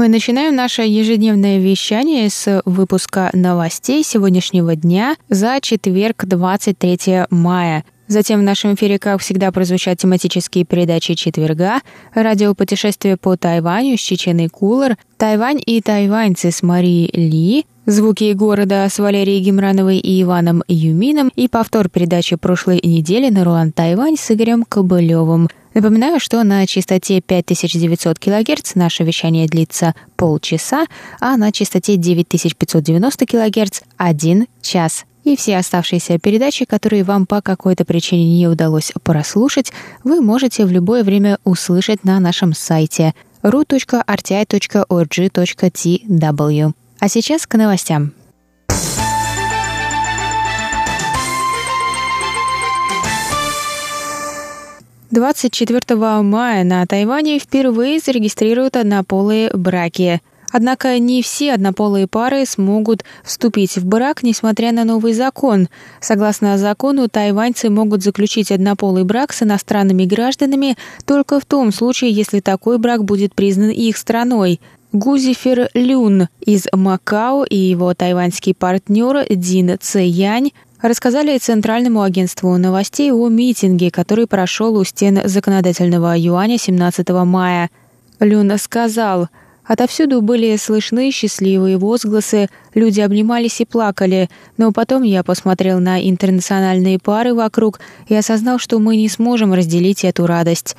Мы начинаем наше ежедневное вещание с выпуска новостей сегодняшнего дня за четверг, 23 мая. Затем в нашем эфире, как всегда, прозвучат тематические передачи четверга, радиопутешествие по Тайваню с Чеченой Кулер, Тайвань и тайваньцы с Марией Ли, звуки города с Валерией Гемрановой и Иваном Юмином и повтор передачи прошлой недели на Руан Тайвань с Игорем Кобылевым – Напоминаю, что на частоте 5900 кГц наше вещание длится полчаса, а на частоте 9590 кГц – один час. И все оставшиеся передачи, которые вам по какой-то причине не удалось прослушать, вы можете в любое время услышать на нашем сайте ru.rti.org.tw. А сейчас к новостям. 24 мая на Тайване впервые зарегистрируют однополые браки. Однако не все однополые пары смогут вступить в брак, несмотря на новый закон. Согласно закону, тайваньцы могут заключить однополый брак с иностранными гражданами только в том случае, если такой брак будет признан их страной. Гузифер Люн из Макао и его тайваньский партнер Дин Цеянь рассказали Центральному агентству новостей о митинге, который прошел у стен законодательного юаня 17 мая. Люна сказал, Отовсюду были слышны счастливые возгласы, люди обнимались и плакали, но потом я посмотрел на интернациональные пары вокруг и осознал, что мы не сможем разделить эту радость.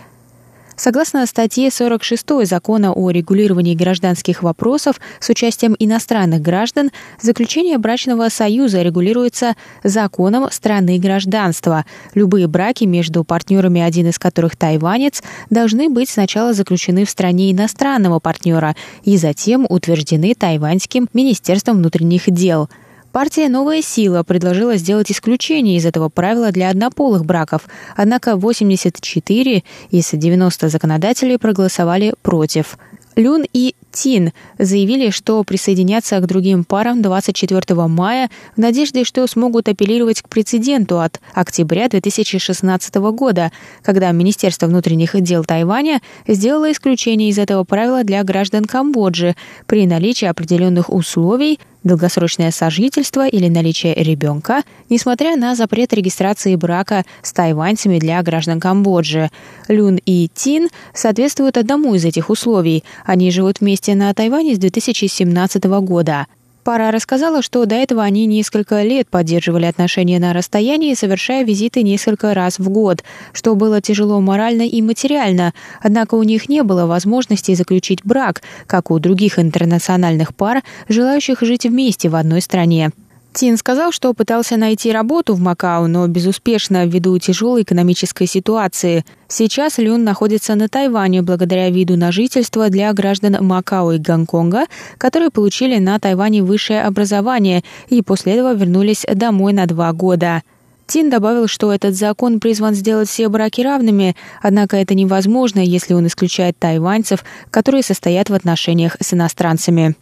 Согласно статье 46 Закона о регулировании гражданских вопросов с участием иностранных граждан, заключение брачного союза регулируется законом страны гражданства. Любые браки между партнерами, один из которых тайванец, должны быть сначала заключены в стране иностранного партнера и затем утверждены тайваньским Министерством внутренних дел – Партия «Новая сила» предложила сделать исключение из этого правила для однополых браков, однако 84 из 90 законодателей проголосовали против. Люн и Тин заявили, что присоединятся к другим парам 24 мая в надежде, что смогут апеллировать к прецеденту от октября 2016 года, когда Министерство внутренних дел Тайваня сделало исключение из этого правила для граждан Камбоджи при наличии определенных условий – долгосрочное сожительство или наличие ребенка, несмотря на запрет регистрации брака с тайваньцами для граждан Камбоджи. Люн и Тин соответствуют одному из этих условий. Они живут вместе на Тайване с 2017 года. Пара рассказала, что до этого они несколько лет поддерживали отношения на расстоянии, совершая визиты несколько раз в год, что было тяжело морально и материально, однако у них не было возможности заключить брак, как у других интернациональных пар, желающих жить вместе в одной стране. Тин сказал, что пытался найти работу в Макао, но безуспешно ввиду тяжелой экономической ситуации. Сейчас Люн находится на Тайване благодаря виду на жительство для граждан Макао и Гонконга, которые получили на Тайване высшее образование и после этого вернулись домой на два года. Тин добавил, что этот закон призван сделать все браки равными, однако это невозможно, если он исключает тайваньцев, которые состоят в отношениях с иностранцами.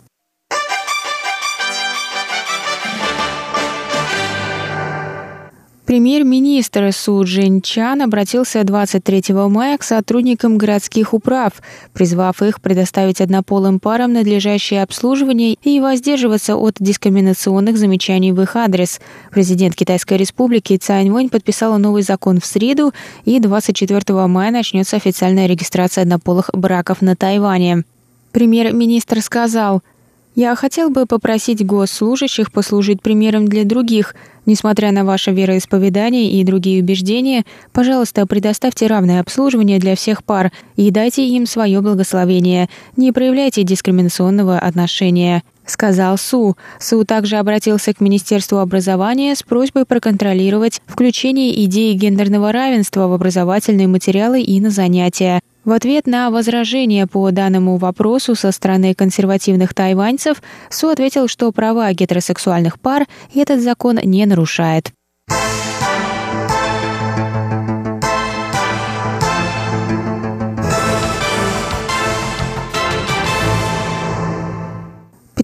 Премьер-министр Су Чан обратился 23 мая к сотрудникам городских управ, призвав их предоставить однополым парам надлежащее обслуживание и воздерживаться от дискриминационных замечаний в их адрес. Президент Китайской республики Цай Вэнь подписала новый закон в среду, и 24 мая начнется официальная регистрация однополых браков на Тайване. Премьер-министр сказал – я хотел бы попросить госслужащих послужить примером для других. Несмотря на ваше вероисповедание и другие убеждения, пожалуйста, предоставьте равное обслуживание для всех пар и дайте им свое благословение. Не проявляйте дискриминационного отношения сказал Су. Су также обратился к Министерству образования с просьбой проконтролировать включение идеи гендерного равенства в образовательные материалы и на занятия. В ответ на возражение по данному вопросу со стороны консервативных тайваньцев Су ответил, что права гетеросексуальных пар этот закон не нарушает.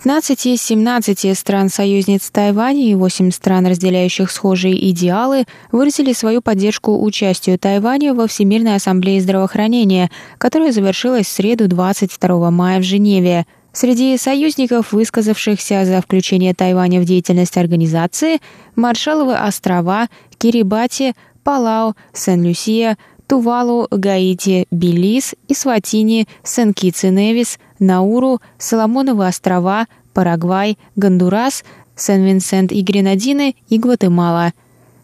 15 из 17 стран-союзниц Тайваня и 8 стран, разделяющих схожие идеалы, выразили свою поддержку участию Тайваня во Всемирной ассамблее здравоохранения, которая завершилась в среду 22 мая в Женеве. Среди союзников, высказавшихся за включение Тайваня в деятельность организации, Маршаловы острова, Кирибати, Палау, Сен-Люсия, Тувалу, Гаити, Белиз, Исватини, Сен-Китс-и-Невис, Науру, Соломоновы острова, Парагвай, Гондурас, Сен-Винсент и Гренадины и Гватемала.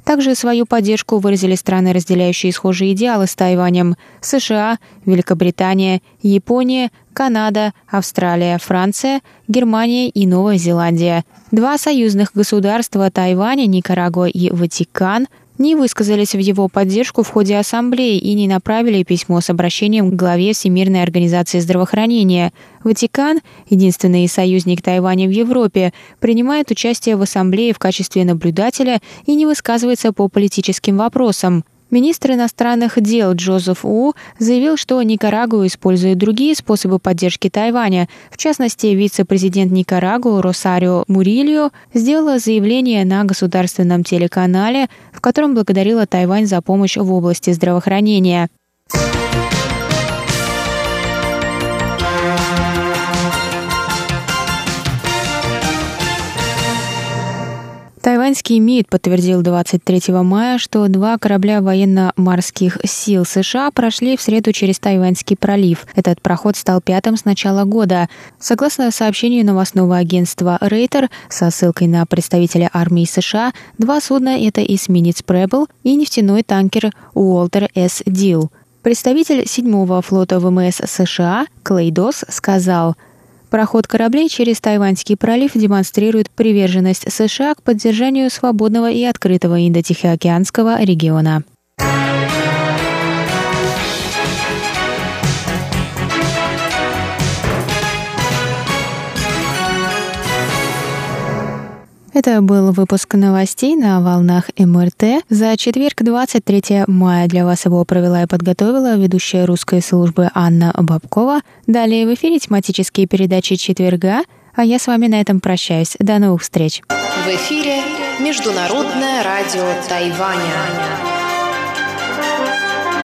Также свою поддержку выразили страны, разделяющие схожие идеалы с Тайванем – США, Великобритания, Япония, Канада, Австралия, Франция, Германия и Новая Зеландия. Два союзных государства – Тайвань, Никарагуа и Ватикан – не высказались в его поддержку в ходе ассамблеи и не направили письмо с обращением к главе Всемирной организации здравоохранения. Ватикан, единственный союзник Тайваня в Европе, принимает участие в ассамблее в качестве наблюдателя и не высказывается по политическим вопросам. Министр иностранных дел Джозеф У заявил, что Никарагуа использует другие способы поддержки Тайваня. В частности, вице-президент Никарагуа Росарио Мурильо сделала заявление на государственном телеканале, в котором благодарила Тайвань за помощь в области здравоохранения. Тайваньский МИД подтвердил 23 мая, что два корабля военно-морских сил США прошли в среду через Тайваньский пролив. Этот проход стал пятым с начала года. Согласно сообщению новостного агентства Рейтер со ссылкой на представителя армии США, два судна — это эсминец Пребл и нефтяной танкер Уолтер С. Дил. Представитель седьмого флота ВМС США Клейдос сказал — Проход кораблей через Тайваньский пролив демонстрирует приверженность США к поддержанию свободного и открытого Индо-Тихоокеанского региона. Это был выпуск новостей на волнах МРТ. За четверг, 23 мая для вас его провела и подготовила ведущая русской службы Анна Бабкова. Далее в эфире тематические передачи четверга, а я с вами на этом прощаюсь. До новых встреч. В эфире Международное радио Тайваня.